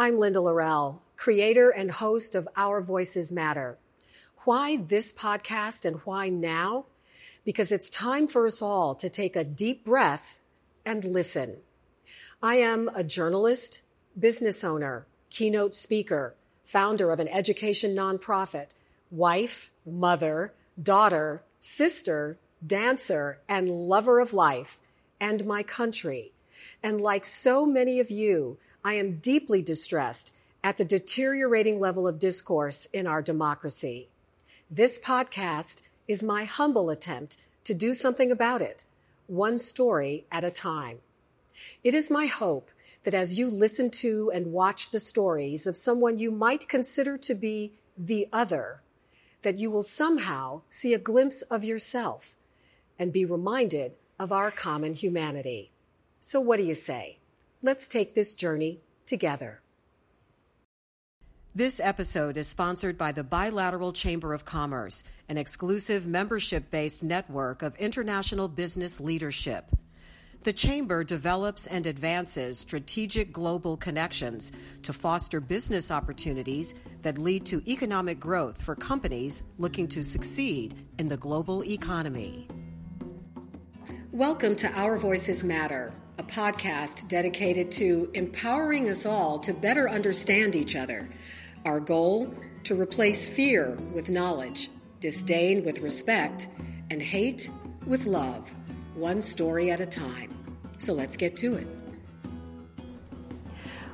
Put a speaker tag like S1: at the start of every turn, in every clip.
S1: I'm Linda Lorelle, creator and host of Our Voices Matter. Why this podcast and why now? Because it's time for us all to take a deep breath and listen. I am a journalist, business owner, keynote speaker, founder of an education nonprofit, wife, mother, daughter, sister, dancer, and lover of life and my country. And like so many of you, I am deeply distressed at the deteriorating level of discourse in our democracy. This podcast is my humble attempt to do something about it, one story at a time. It is my hope that as you listen to and watch the stories of someone you might consider to be the other, that you will somehow see a glimpse of yourself and be reminded of our common humanity. So what do you say? Let's take this journey together. This episode is sponsored by the Bilateral Chamber of Commerce, an exclusive membership based network of international business leadership. The Chamber develops and advances strategic global connections to foster business opportunities that lead to economic growth for companies looking to succeed in the global economy. Welcome to Our Voices Matter, a podcast dedicated to empowering us all to better understand each other. Our goal to replace fear with knowledge, disdain with respect, and hate with love, one story at a time. So let's get to it.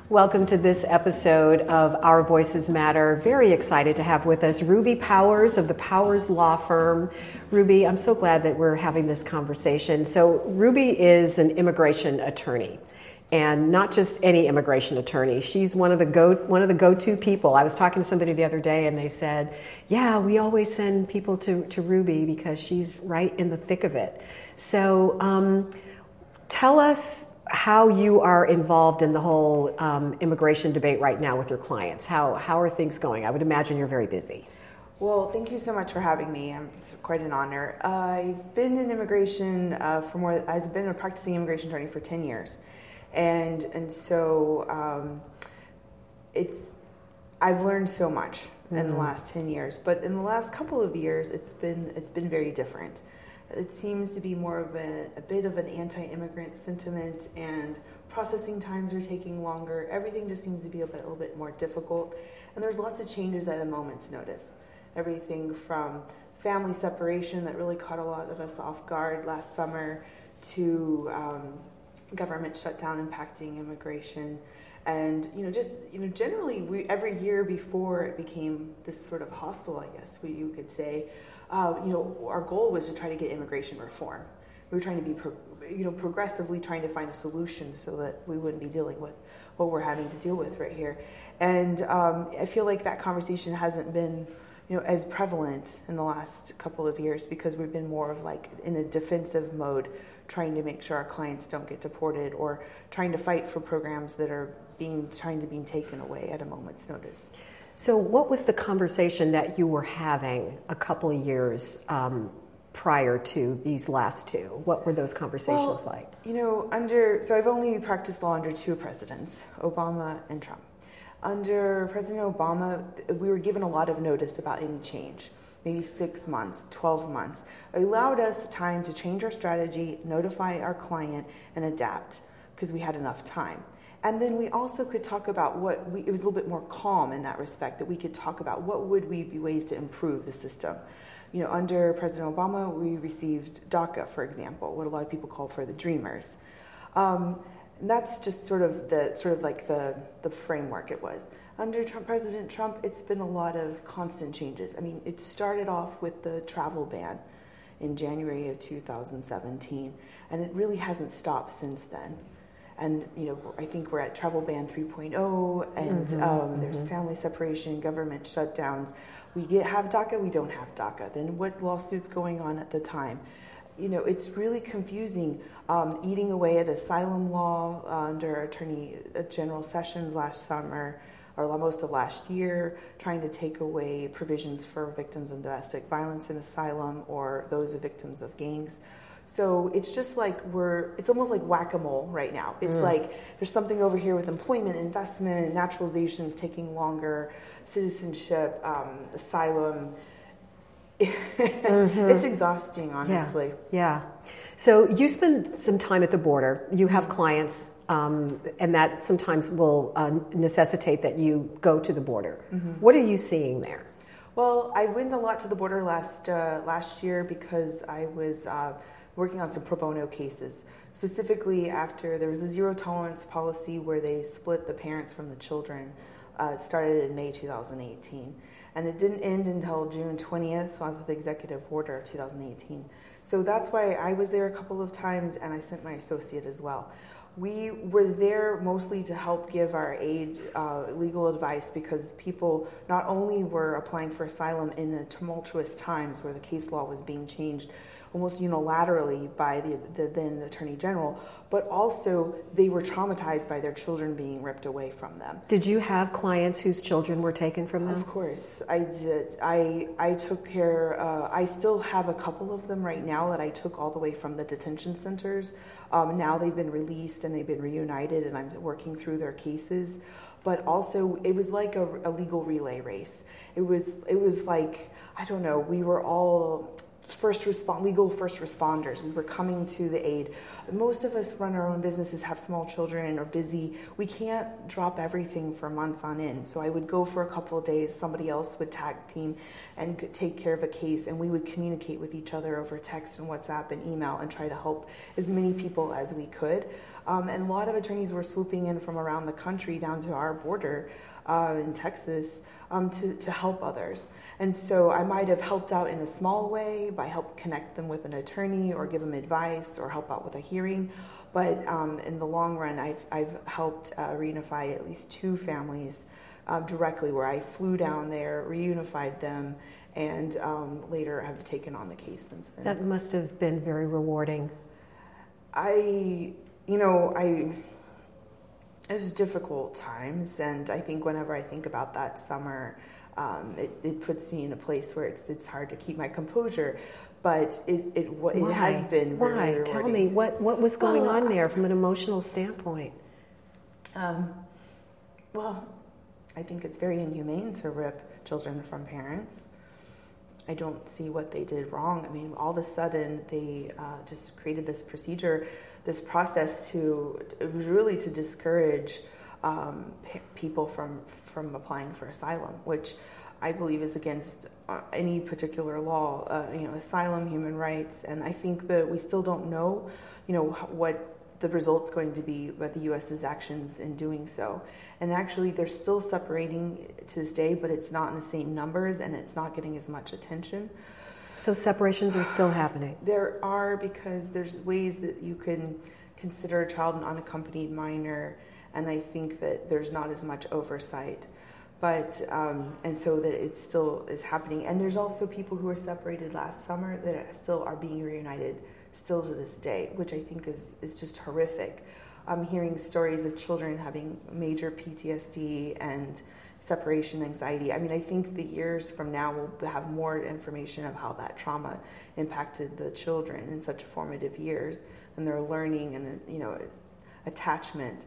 S1: Welcome to this episode of Our Voices Matter. Very excited to have with us Ruby Powers of the Powers Law Firm. Ruby, I'm so glad that we're having this conversation. So, Ruby is an immigration attorney and not just any immigration attorney. She's one of the go one of the go-to people. I was talking to somebody the other day, and they said, "Yeah, we always send people to to Ruby because she's right in the thick of it." So, um, tell us how you are involved in the whole um, immigration debate right now with your clients. How, how are things going? I would imagine you're very busy.
S2: Well, thank you so much for having me. It's quite an honor. Uh, I've been in immigration uh, for more. I've been a practicing immigration attorney for ten years, and and so um, it's. I've learned so much mm-hmm. in the mm-hmm. last ten years, but in the last couple of years, it's been it's been very different it seems to be more of a, a bit of an anti-immigrant sentiment and processing times are taking longer. Everything just seems to be a, bit, a little bit more difficult. And there's lots of changes at a moment's notice. Everything from family separation that really caught a lot of us off guard last summer to um, government shutdown impacting immigration. And you know just you know generally we, every year before it became this sort of hostile i guess what you could say uh, you know, our goal was to try to get immigration reform. We were trying to be, pro- you know, progressively trying to find a solution so that we wouldn't be dealing with what we're having to deal with right here. And um, I feel like that conversation hasn't been, you know, as prevalent in the last couple of years because we've been more of like in a defensive mode, trying to make sure our clients don't get deported or trying to fight for programs that are being trying to be taken away at a moment's notice.
S1: So, what was the conversation that you were having a couple of years um, prior to these last two? What were those conversations
S2: well,
S1: like?
S2: You know, under so I've only practiced law under two presidents, Obama and Trump. Under President Obama, we were given a lot of notice about any change, maybe six months, 12 months. It allowed us time to change our strategy, notify our client, and adapt because we had enough time. And then we also could talk about what we, it was a little bit more calm in that respect, that we could talk about what would we be ways to improve the system. You know, under President Obama, we received DACA, for example, what a lot of people call for the dreamers. Um, and that's just sort of the sort of like the, the framework it was. Under Trump, President Trump, it's been a lot of constant changes. I mean, it started off with the travel ban in January of 2017, and it really hasn't stopped since then and you know I think we're at travel ban 3.0, and mm-hmm, um, mm-hmm. there's family separation, government shutdowns. We get have DACA, we don't have DACA. Then what lawsuits going on at the time? You know, it's really confusing. Um, eating away at asylum law uh, under Attorney uh, General Sessions last summer, or most of last year, trying to take away provisions for victims of domestic violence in asylum or those victims of gangs So it's just like we're, it's almost like whack a mole right now. It's mm. like there's something over here with employment, investment, naturalizations taking longer, citizenship, um, asylum. mm-hmm. It's exhausting, honestly.
S1: Yeah. yeah. So you spend some time at the border. You have clients, um, and that sometimes will uh, necessitate that you go to the border. Mm-hmm. What are you seeing there?
S2: Well, I went a lot to the border last uh, last year because I was. Uh, working on some pro bono cases, specifically after there was a zero tolerance policy where they split the parents from the children. Uh, started in May 2018, and it didn't end until June 20th with the executive order 2018. So that's why I was there a couple of times, and I sent my associate as well. We were there mostly to help give our aid, uh, legal advice, because people not only were applying for asylum in the tumultuous times where the case law was being changed, almost unilaterally by the, the then Attorney General, but also they were traumatized by their children being ripped away from them.
S1: Did you have clients whose children were taken from them?
S2: Of course, I did. I I took care. Uh, I still have a couple of them right now that I took all the way from the detention centers. Um, now they've been released and they've been reunited, and I'm working through their cases. But also, it was like a, a legal relay race. It was it was like I don't know. We were all first respond legal first responders. We were coming to the aid. Most of us run our own businesses have small children are busy. We can't drop everything for months on end. So i would go for a couple of days somebody else would tag team and take care of a case and we would communicate with each other over text and whatsapp and email and try to help as many people as we could. Um, and a lot of attorneys were swooping in from around the country down to our border uh, in texas um, to, to help others and so I might have helped out in a small way by help connect them with an attorney or give them advice or help out with a hearing. But um, in the long run, I've, I've helped uh, reunify at least two families uh, directly where I flew down there, reunified them, and um, later have taken on the case since then.
S1: That must have been very rewarding.
S2: I, you know, I. It was difficult times, and I think whenever I think about that summer, um, it, it, puts me in a place where it's it's hard to keep my composure. But it it, it has been
S1: why tell me what what was going well, on there from an emotional standpoint.
S2: Um, well, I think it's very inhumane to rip children from parents. I don't see what they did wrong. I mean, all of a sudden they uh, just created this procedure, this process to really to discourage um, p- people from from applying for asylum, which I believe is against uh, any particular law, uh, you know, asylum, human rights, and I think that we still don't know, you know, what the result's going to be by the U.S.'s actions in doing so. And actually, they're still separating to this day, but it's not in the same numbers, and it's not getting as much attention.
S1: So separations are still happening.
S2: There are because there's ways that you can consider a child an unaccompanied minor and I think that there's not as much oversight. But um, and so that it still is happening, and there's also people who were separated last summer that still are being reunited still to this day, which I think is is just horrific. I'm hearing stories of children having major PTSD and separation anxiety. I mean, I think the years from now we'll have more information of how that trauma impacted the children in such formative years and their learning and you know attachment.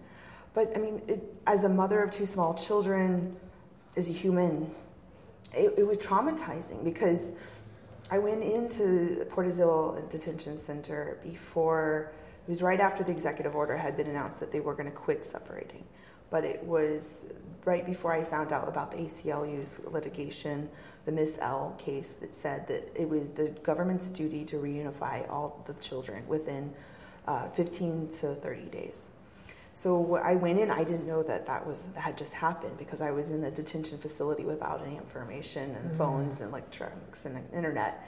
S2: But I mean, it, as a mother of two small children, as a human, it, it was traumatizing because I went into Port Isabel Detention Center before, it was right after the executive order had been announced that they were going to quit separating. But it was right before I found out about the ACLU's litigation, the Miss L case that said that it was the government's duty to reunify all the children within uh, 15 to 30 days. So I went in, I didn't know that that was that had just happened because I was in a detention facility without any information and mm-hmm. phones and electronics and internet.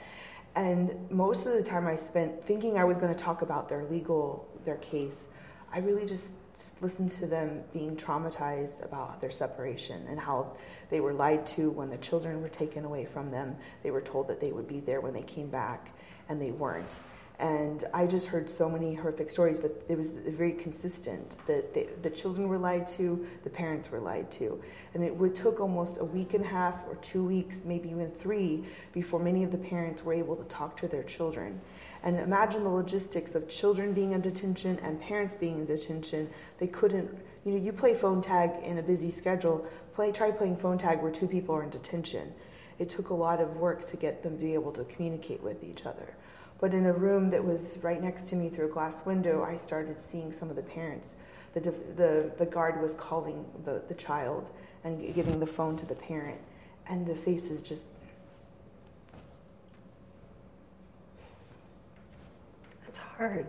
S2: And most of the time I spent thinking I was going to talk about their legal their case, I really just listened to them being traumatized about their separation and how they were lied to when the children were taken away from them. They were told that they would be there when they came back, and they weren't. And I just heard so many horrific stories, but it was very consistent that the children were lied to, the parents were lied to. And it took almost a week and a half or two weeks, maybe even three, before many of the parents were able to talk to their children. And imagine the logistics of children being in detention and parents being in detention. They couldn't, you know, you play phone tag in a busy schedule. Play, try playing phone tag where two people are in detention. It took a lot of work to get them to be able to communicate with each other. But in a room that was right next to me through a glass window, I started seeing some of the parents. The, the, the guard was calling the, the child and giving the phone to the parent. And the faces just
S1: It's hard.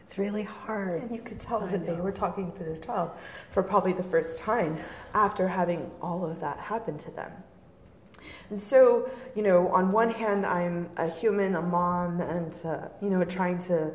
S1: It's really hard.
S2: And you could tell that they were talking for their child for probably the first time after having all of that happen to them. And so, you know, on one hand, I'm a human, a mom, and, uh, you know, trying to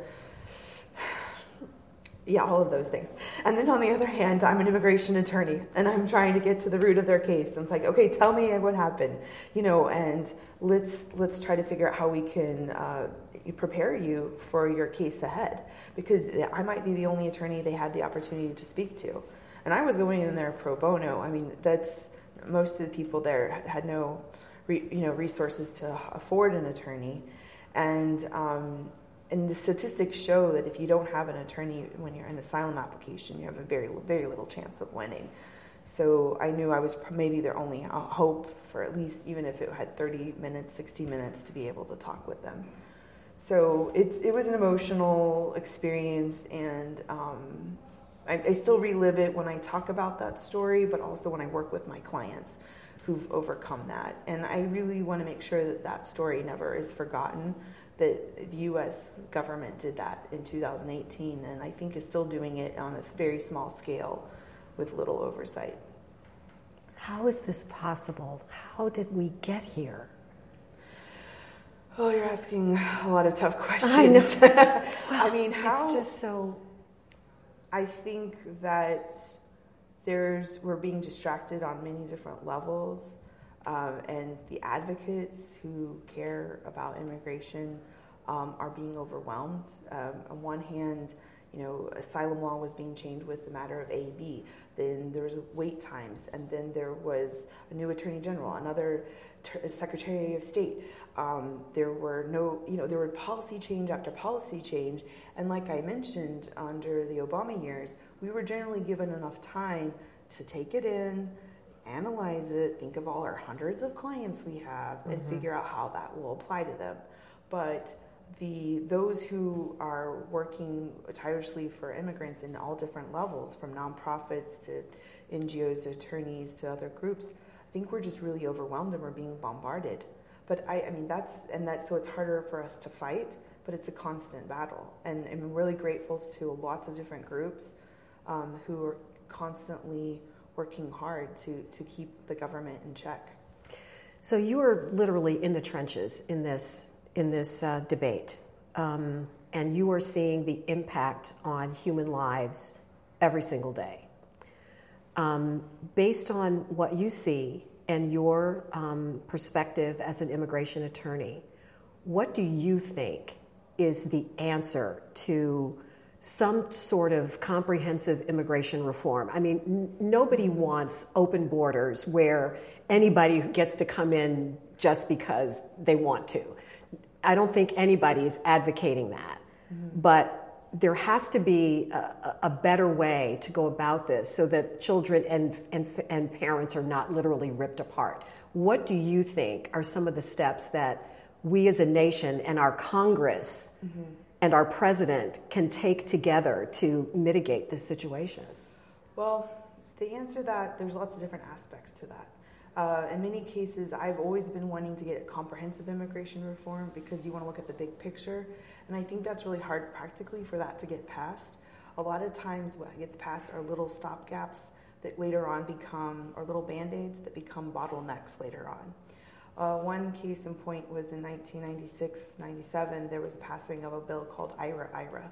S2: yeah, all of those things. And then on the other hand, I'm an immigration attorney and I'm trying to get to the root of their case. And it's like, okay, tell me what happened, you know, and let's let's try to figure out how we can uh, prepare you for your case ahead because I might be the only attorney they had the opportunity to speak to. And I was going in there pro bono. I mean, that's most of the people there had no, you know, resources to afford an attorney, and um, and the statistics show that if you don't have an attorney when you're in asylum application, you have a very very little chance of winning. So I knew I was maybe their only hope for at least even if it had 30 minutes, 60 minutes to be able to talk with them. So it's it was an emotional experience, and um, I, I still relive it when I talk about that story, but also when I work with my clients who've overcome that. And I really want to make sure that that story never is forgotten that the U.S. government did that in 2018, and I think is still doing it on a very small scale with little oversight.
S1: How is this possible? How did we get here?
S2: Oh, you're asking a lot of tough questions.
S1: I know.
S2: well, I mean, how?
S1: It's just so.
S2: I think that there's we're being distracted on many different levels. Um, and the advocates who care about immigration um, are being overwhelmed. Um, on one hand, you know, asylum law was being changed with the matter of AB. Then there was wait times, and then there was a new attorney general, another ter- secretary of state. Um, there were no, you know, there were policy change after policy change, and like I mentioned, under the Obama years, we were generally given enough time to take it in, analyze it, think of all our hundreds of clients we have, and mm-hmm. figure out how that will apply to them. But the those who are working tirelessly for immigrants in all different levels, from nonprofits to NGOs to attorneys to other groups, I think we're just really overwhelmed and we're being bombarded. But I, I mean, that's and that's so it's harder for us to fight, but it's a constant battle. And I'm really grateful to lots of different groups um, who are constantly working hard to, to keep the government in check.
S1: So you are literally in the trenches in this in this uh, debate, um, and you are seeing the impact on human lives every single day. Um, based on what you see and your um, perspective as an immigration attorney, what do you think is the answer to some sort of comprehensive immigration reform. I mean, n- nobody wants open borders where anybody gets to come in just because they want to. I don't think anybody is advocating that. Mm-hmm. But there has to be a, a, better way to go about this so that children and, and, and parents are not literally ripped apart. What do you think are some of the steps that we as a nation and our Congress mm-hmm and our president can take together to mitigate this situation?
S2: Well, the answer that there's lots of different aspects to that. Uh, in many cases, I've always been wanting to get comprehensive immigration reform because you want to look at the big picture. And I think that's really hard practically for that to get passed. A lot of times, what gets passed are little stopgaps that later on become, or little band aids that become bottlenecks later on. Uh, one case in point was in 1996 97, there was passing of a bill called IIRIRA,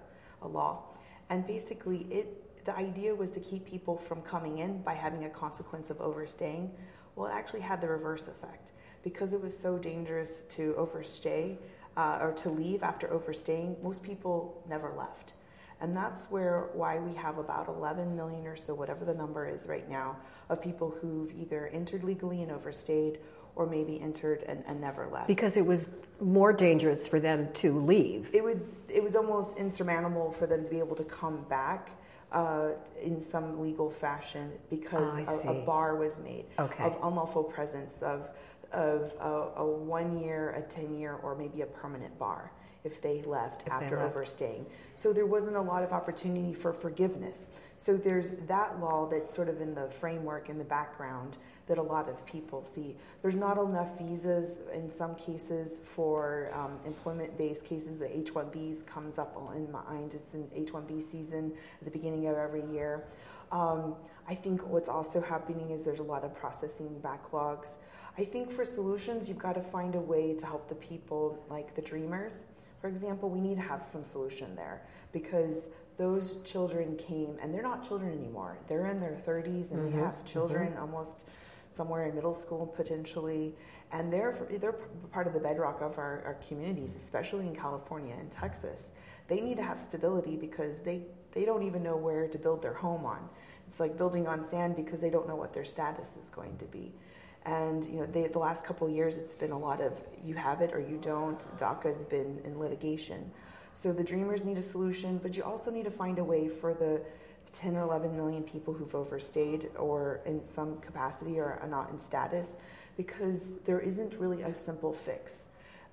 S2: a law. And basically, it, the idea was to keep people from coming in by having a consequence of overstaying. Well, it actually had the reverse effect. Because it was so dangerous to overstay uh, or to leave after overstaying, most people never left. And that's where why we have about 11 million or so, whatever the number is right now, of people who've either entered legally and overstayed or maybe entered and, and never left.
S1: Because it was more dangerous for them to leave.
S2: It would it was almost insurmountable for them to be able to come back uh, in some legal fashion because
S1: Oh,
S2: a, a bar was made
S1: Okay.
S2: of unlawful presence of of a, a one year, a ten year, or maybe a permanent bar if they left
S1: If they
S2: after
S1: left.
S2: overstaying. So there wasn't a lot of opportunity for forgiveness. So there's that law that's sort of in the framework in the background that a lot of people see. There's not enough visas in some cases for um, employment-based cases. The H-1Bs comes up in mind. It's an H-1B season at the beginning of every year. Um, I think what's also happening is there's a lot of processing backlogs. I think for solutions, you've got to find a way to help the people like the dreamers. For example, we need to have some solution there because those children came and they're not children anymore. They're in their 30s and they have children almost somewhere in middle school potentially, and they're they're part of the bedrock of our, our communities, especially in California and Texas. They need to have stability because they they don't even know where to build their home on. It's like building on sand because they don't know what their status is going to be. And you know, they, the last couple years, it's been a lot of you have it or you don't. DACA's been in litigation, so the Dreamers need a solution, but you also need to find a way for the 10 or 11 million people who've overstayed or in some capacity or are not in status, because there isn't really a simple fix.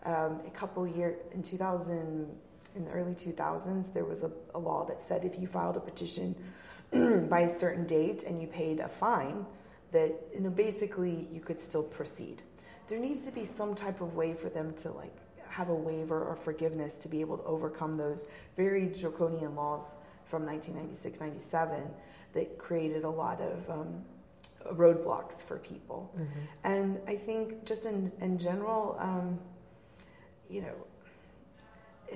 S2: Um, a couple year in 2000, in the early 2000s, there was a, a law that said if you filed a petition by a certain date and you paid a fine, that you know basically you could still proceed. There needs to be some type of way for them to like have a waiver or forgiveness to be able to overcome those very draconian laws from 1996 97 that created a lot of um, roadblocks for people. And I think just in, in general, um, you know,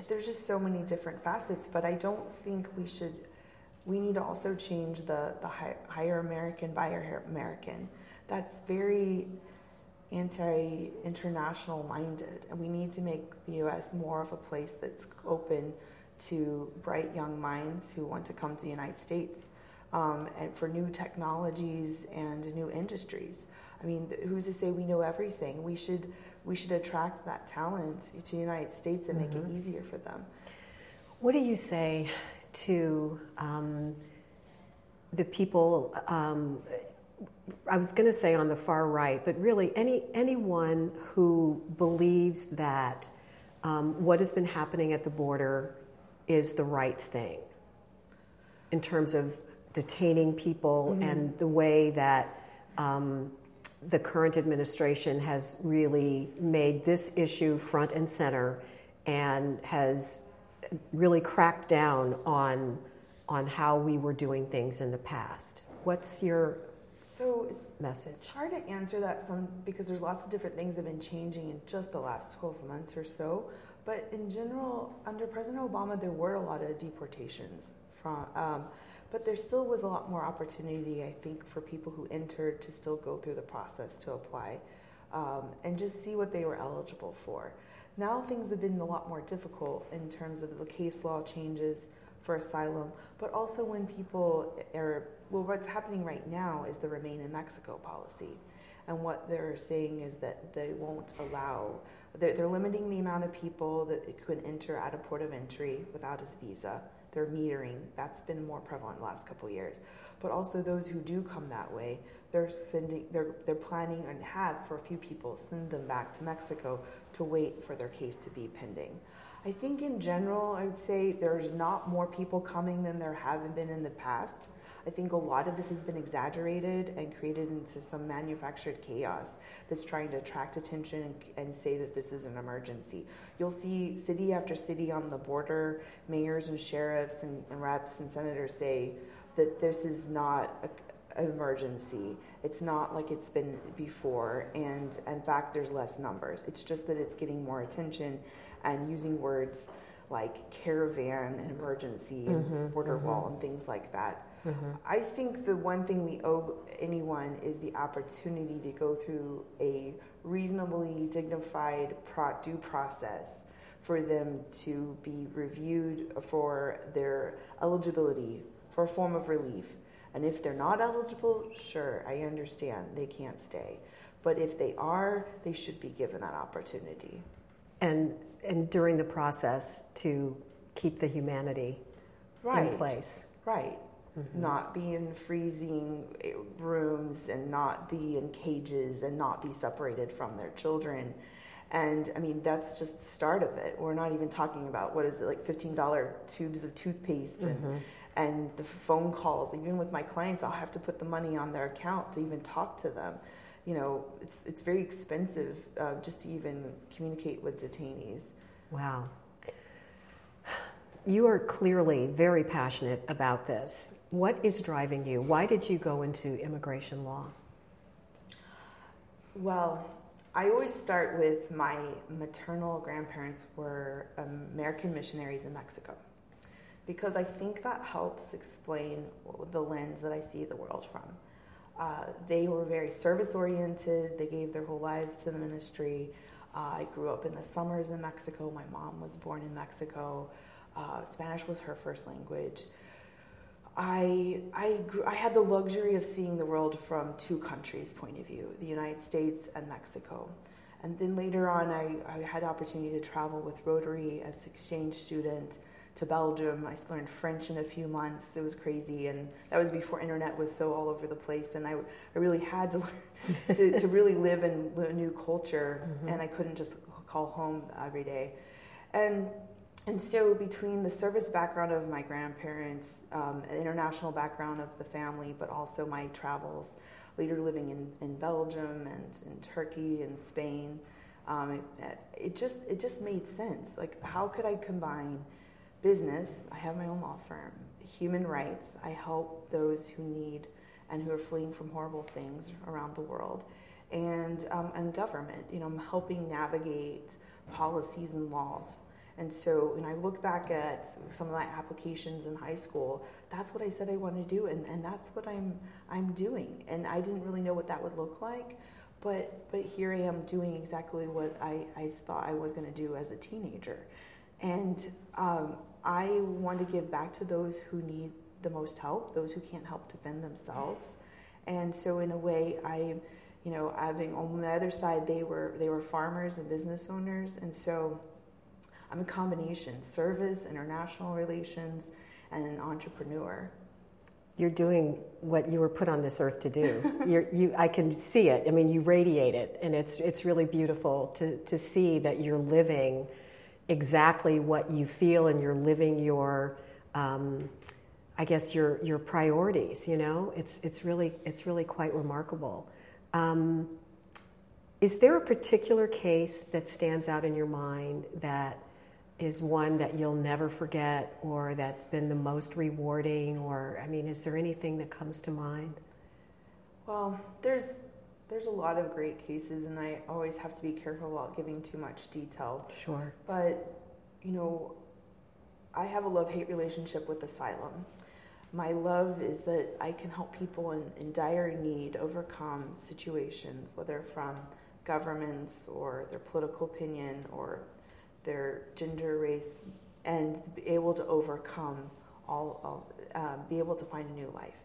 S2: there's just so many different facets, but I don't think we should. We need to also change the the hi- hire American, buyer American. That's very anti-international minded, and we need to make the U.S. more of a place that's open to bright young minds who want to come to the United States um, and for new technologies and new industries. I mean, who's to say we know everything? We should we should attract that talent to the United States and make it easier for them.
S1: What do you say to um, the people? Um, I was going to say on the far right, but really any anyone who believes that um, what has been happening at the border is the right thing in terms of detaining people and the way that um, the current administration has really made this issue front and center and has really cracked down on on how we were doing things in the past. What's your
S2: So it's It's
S1: message?
S2: hard to answer that some because there's lots of different things that have been changing in just the last 12 months or so. But in general, under President Obama, there were a lot of deportations from, um, but there still was a lot more opportunity, I think, for people who entered to still go through the process to apply um, and just see what they were eligible for. Now things have been a lot more difficult in terms of the case law changes for asylum, but also when people are, well, what's happening right now is the Remain in Mexico policy. And what they're saying is that they won't allow, they're, they're limiting the amount of people that could enter at a port of entry without a visa. They're metering. That's been more prevalent the last couple years. But also those who do come that way, they're sending, they're, they're planning and have for a few people send them back to Mexico to wait for their case to be pending. I think in general, I would say there's not more people coming than there haven't been in the past. I think a lot of this has been exaggerated and created into some manufactured chaos that's trying to attract attention and, and say that this is an emergency. You'll see city after city on the border, mayors and sheriffs and, and reps and senators say that this is not a, an emergency. It's not like it's been before, and in fact, there's less numbers. It's just that it's getting more attention and using words like caravan and emergency and mm-hmm, border mm-hmm. wall and things like that. Mm-hmm. I think the one thing we owe anyone is the opportunity to go through a reasonably dignified pro- due process for them to be reviewed for their eligibility for a form of relief. And if they're not eligible, sure, I understand they can't stay. But if they are, they should be given that opportunity.
S1: And and during the process to keep the humanity right. in place.
S2: Right. Mm-hmm. Not be in freezing eh, rooms and not be in cages and not be separated from their children. And I mean, that's just the start of it. We're not even talking about what is it, like $15 tubes of toothpaste mm-hmm. and the phone calls. Even with my clients, I'll have to put the money on their account to even talk to them. You know, it's, it's very expensive uh, just to even communicate with detainees.
S1: Wow. You are clearly very passionate about this. What is driving you? Why did you go into immigration law?
S2: Well, I always start with my maternal grandparents were American missionaries in Mexico because I think that helps explain the lens that I see the world from. Uh, they were very service oriented, they gave their whole lives to the ministry. Uh, I grew up in the summers in Mexico. My mom was born in Mexico. Uh, Spanish was her first language. I, I, grew, I had the luxury of seeing the world from two countries' point of view the United States and Mexico. And then later on, I, I had opportunity to travel with Rotary as exchange student to Belgium. I learned French in a few months. It was crazy, and that was before internet was so all over the place. And I, I really had to learn to, to really live in a new culture, mm-hmm. and I couldn't just call home every day. And and so, between the service background of my grandparents, um, an international background of the family, but also my travels, later living in, in Belgium and in Turkey and Spain, um, it, it, just it just made sense. Like, how could I combine business? I have my own law firm. Human rights. I help those who need and who are fleeing from horrible things around the world, and um, and government. You know, I'm helping navigate policies and laws and so when I look back at some of my applications in high school, that's what I said I wanted to do, and, and that's what I'm I'm doing. And I didn't really know what that would look like, but but here I am doing exactly what I, I thought I was going to do as a teenager. And um, I want to give back to those who need the most help, those who can't help defend themselves. And so in a way, I, you know, having on the other side, they were they were farmers and business owners, and so I'm a combination service, international relations, and an entrepreneur.
S1: You're doing what you were put on this earth to do. you, I can see it. I mean, you radiate it, and it's, it's really beautiful to, to see that you're living exactly what you feel and you're living your, um, I guess, your, your priorities, you know? It's, it's, really, it's really quite remarkable. Um, is there a particular case that stands out in your mind that is one that you'll never forget or that's been the most rewarding or i mean is there anything that comes to mind
S2: well there's there's a lot of great cases and i always have to be careful about giving too much detail.
S1: Sure.
S2: But you know i have a love-hate relationship with asylum. My love is that i can help people in, in dire need overcome situations whether from governments or their political opinion or their gender, race, and be able to overcome all, all um, be able to find a new life.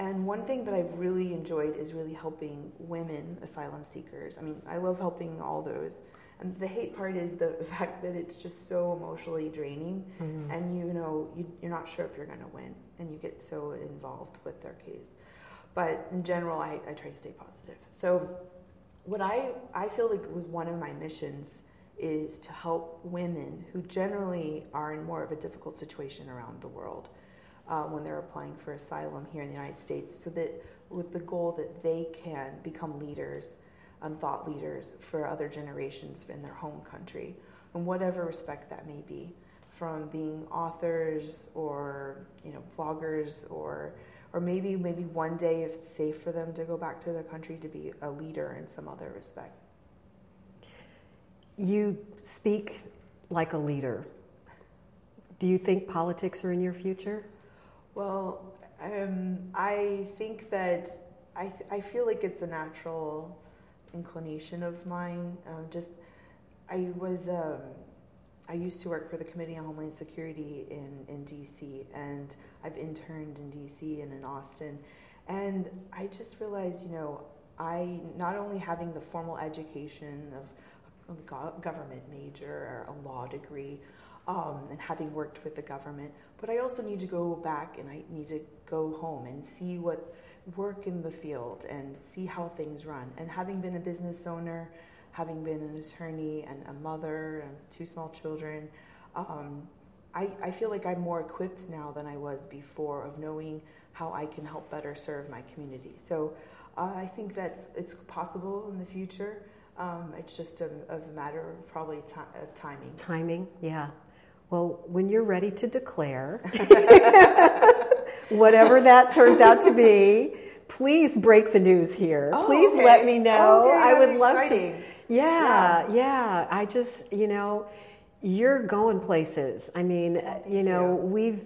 S2: And one thing that I've really enjoyed is really helping women asylum seekers. I mean, I love helping all those. And the hate part is the fact that it's just so emotionally draining, mm-hmm. and you know you, you're not sure if you're going to win, and you get so involved with their case. But in general, I, I try to stay positive. So, what I I feel like was one of my missions is to help women who generally are in more of a difficult situation around the world uh, when they're applying for asylum here in the United States, so that with the goal that they can become leaders and thought leaders for other generations in their home country, in whatever respect that may be, from being authors or you know bloggers or or maybe maybe one day if it's safe for them to go back to their country to be a leader in some other respect.
S1: You speak like a leader. Do you think politics are in your future?
S2: Well, um, I think that I, I feel like it's a natural inclination of mine. Um, just I was um, I used to work for the Committee on Homeland Security in, in DC, and I've interned in DC and in Austin. And I just realized, you know, I not only having the formal education of a government major or a law degree, um, and having worked with the government, but I also need to go back and I need to go home and see what work in the field and see how things run. And having been a business owner, having been an attorney and a mother and two small children, um, I, I feel like I'm more equipped now than I was before of knowing how I can help better serve my community. So uh, I think that it's possible in the future. Um, it's just a, a, matter of probably t- of timing.
S1: Timing, yeah. Well, when you're ready to declare, whatever that turns out to be, please break the news here. Oh, please
S2: okay.
S1: let me know.
S2: Okay,
S1: I would love
S2: exciting.
S1: to. Yeah, yeah, yeah. I just, you know, you're going places. I mean, uh, you know, yeah. we've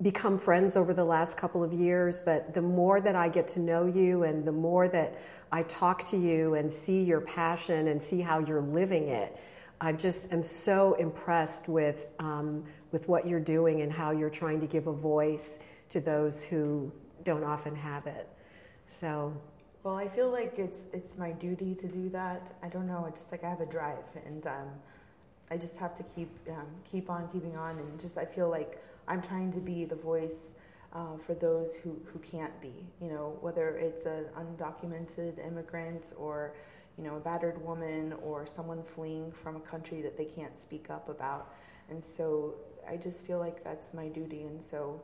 S1: become friends over the last couple of years, but the more that I get to know you and the more that I talk to you and see your passion and see how you're living it, I just am so impressed with um, with what you're doing and how you're trying to give a voice to those who don't often have it. So,
S2: well, I feel like it's it's my duty to do that. I don't know. It's just like I have a drive, and um, I just have to keep um, keep on keeping on, and just I feel like I'm trying to be the voice. Uh, for those who, who can't be, you know, whether it's an undocumented immigrant or you know, a battered woman or someone fleeing from a country that they can't speak up about. And so I just feel like that's my duty. And so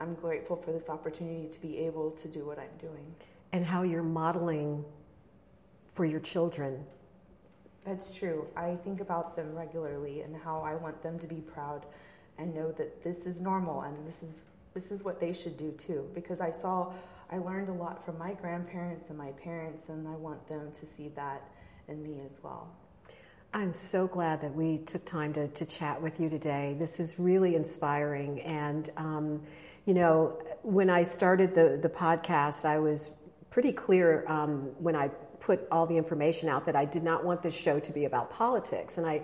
S2: I'm grateful for this opportunity to be able to do what I'm doing.
S1: And how you're modeling for your children.
S2: That's true. I think about them regularly and how I want them to be proud and know that this is normal and this is this is what they should do too because I saw I learned a lot from my grandparents and my parents, and I want them to see that in me as well.
S1: I'm so glad that we took time to, to chat with you today. This is really inspiring. And, um, you know, when I started the, the podcast, I was pretty clear um, when I put all the information out that I did not want this show to be about politics. And I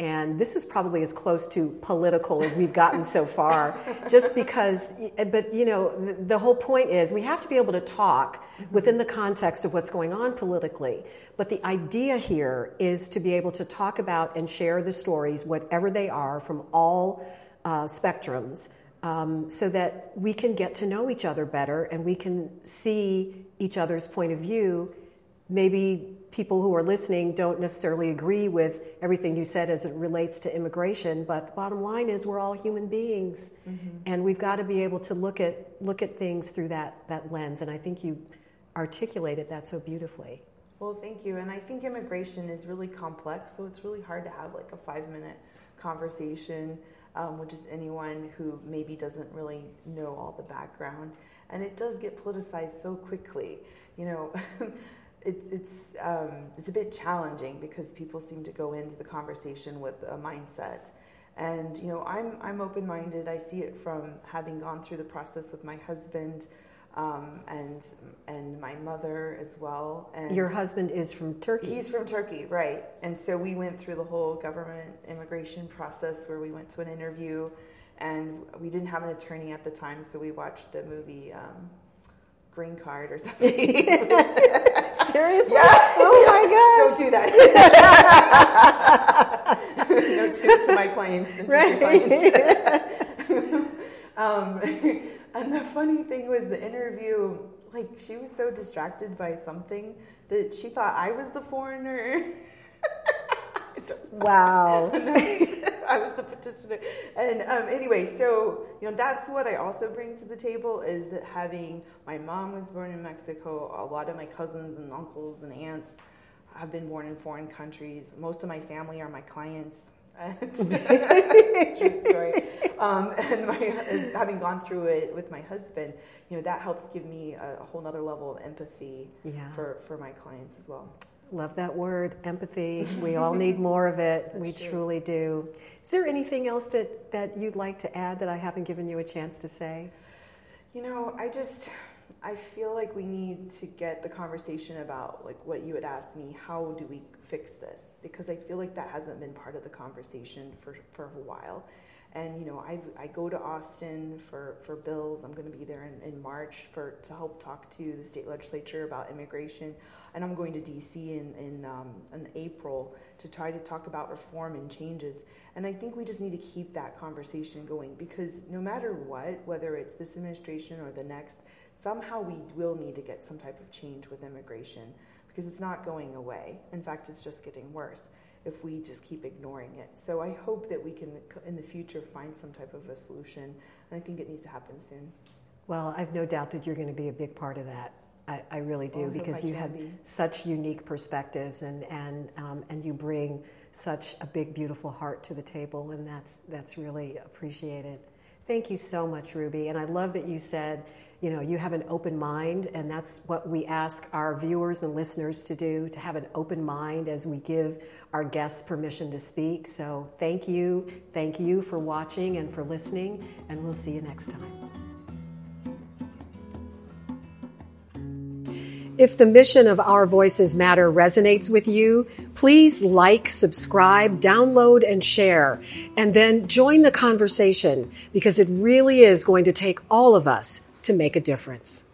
S1: and this is probably as close to political as we've gotten so far just because but you know the, whole point is we have to be able to talk within the context of what's going on politically. But the idea here is to be able to talk about and share the stories whatever they are from all uh, spectrums um, so that we can get to know each other better and we can see each other's point of view maybe people who are listening don't necessarily agree with everything you said as it relates to immigration, but the bottom line is we're all human beings, mm-hmm. and we've got to be able to look at look at things through that that lens. And I think you articulated that so beautifully.
S2: Well, thank you. And I think immigration is really complex, so it's really hard to have like a five minute conversation um, with just anyone who maybe doesn't really know all the background. And it does get politicized so quickly. You know, it's it's um, it's a bit challenging because people seem to go into the conversation with a mindset, and you know I'm I'm open minded. I see it from having gone through the process with my husband. Um, and and my mother as well. And
S1: your husband is from Turkey.
S2: He's from Turkey, right? And so we went through the whole government immigration process where we went to an interview, and we didn't have an attorney at the time, so we watched the movie um, Green Card or something.
S1: Seriously?
S2: Yeah.
S1: Oh my gosh.
S2: Don't do that. no tips to my clients. And
S1: right.
S2: Clients. um, and the funny thing was the interview, like she was so distracted by something that she thought I was the foreigner.
S1: wow.
S2: I was the petitioner. And um, anyway, so you know that's what I also bring to the table is that having my mom was born in Mexico. A lot of my cousins and uncles and aunts have been born in foreign countries. Most of my family are my clients. True story. Um, and my having gone through it with my husband, you know that helps give me a, a whole other level of empathy
S1: yeah.
S2: for for my clients as well.
S1: Love that word, empathy. We all need more of it. we
S2: true.
S1: truly do. Is there anything else that, that you'd like to add that I haven't given you a chance to say?
S2: You know, I just, I feel like we need to get the conversation about like what you had asked me. How do we fix this? Because I feel like that hasn't been part of the conversation for for a while. And you know, I I go to Austin for for bills. I'm going to be there in, in March for to help talk to the state legislature about immigration, and I'm going to DC in in, um, in April to try to talk about reform and changes. And I think we just need to keep that conversation going because no matter what, whether it's this administration or the next, somehow we will need to get some type of change with immigration because it's not going away. In fact, it's just getting worse if we just keep ignoring it. So I hope that we can, in the future, find some type of a solution. And I think it needs to happen soon.
S1: Well, I've no doubt that you're going to be a big part of that. I, I really do well, because you have be. such unique perspectives and and um, and you bring such a big, beautiful heart to the table, and that's that's really appreciated. Thank you so much, Ruby. And I love that you said, you know, you have an open mind, and that's what we ask our viewers and listeners to do to have an open mind as we give our guests permission to speak. So thank you. Thank you for watching and for listening, and we'll see you next time. If the mission of Our Voices Matter resonates with you, please like, subscribe, download, and share. And then join the conversation because it really is going to take all of us to make a difference.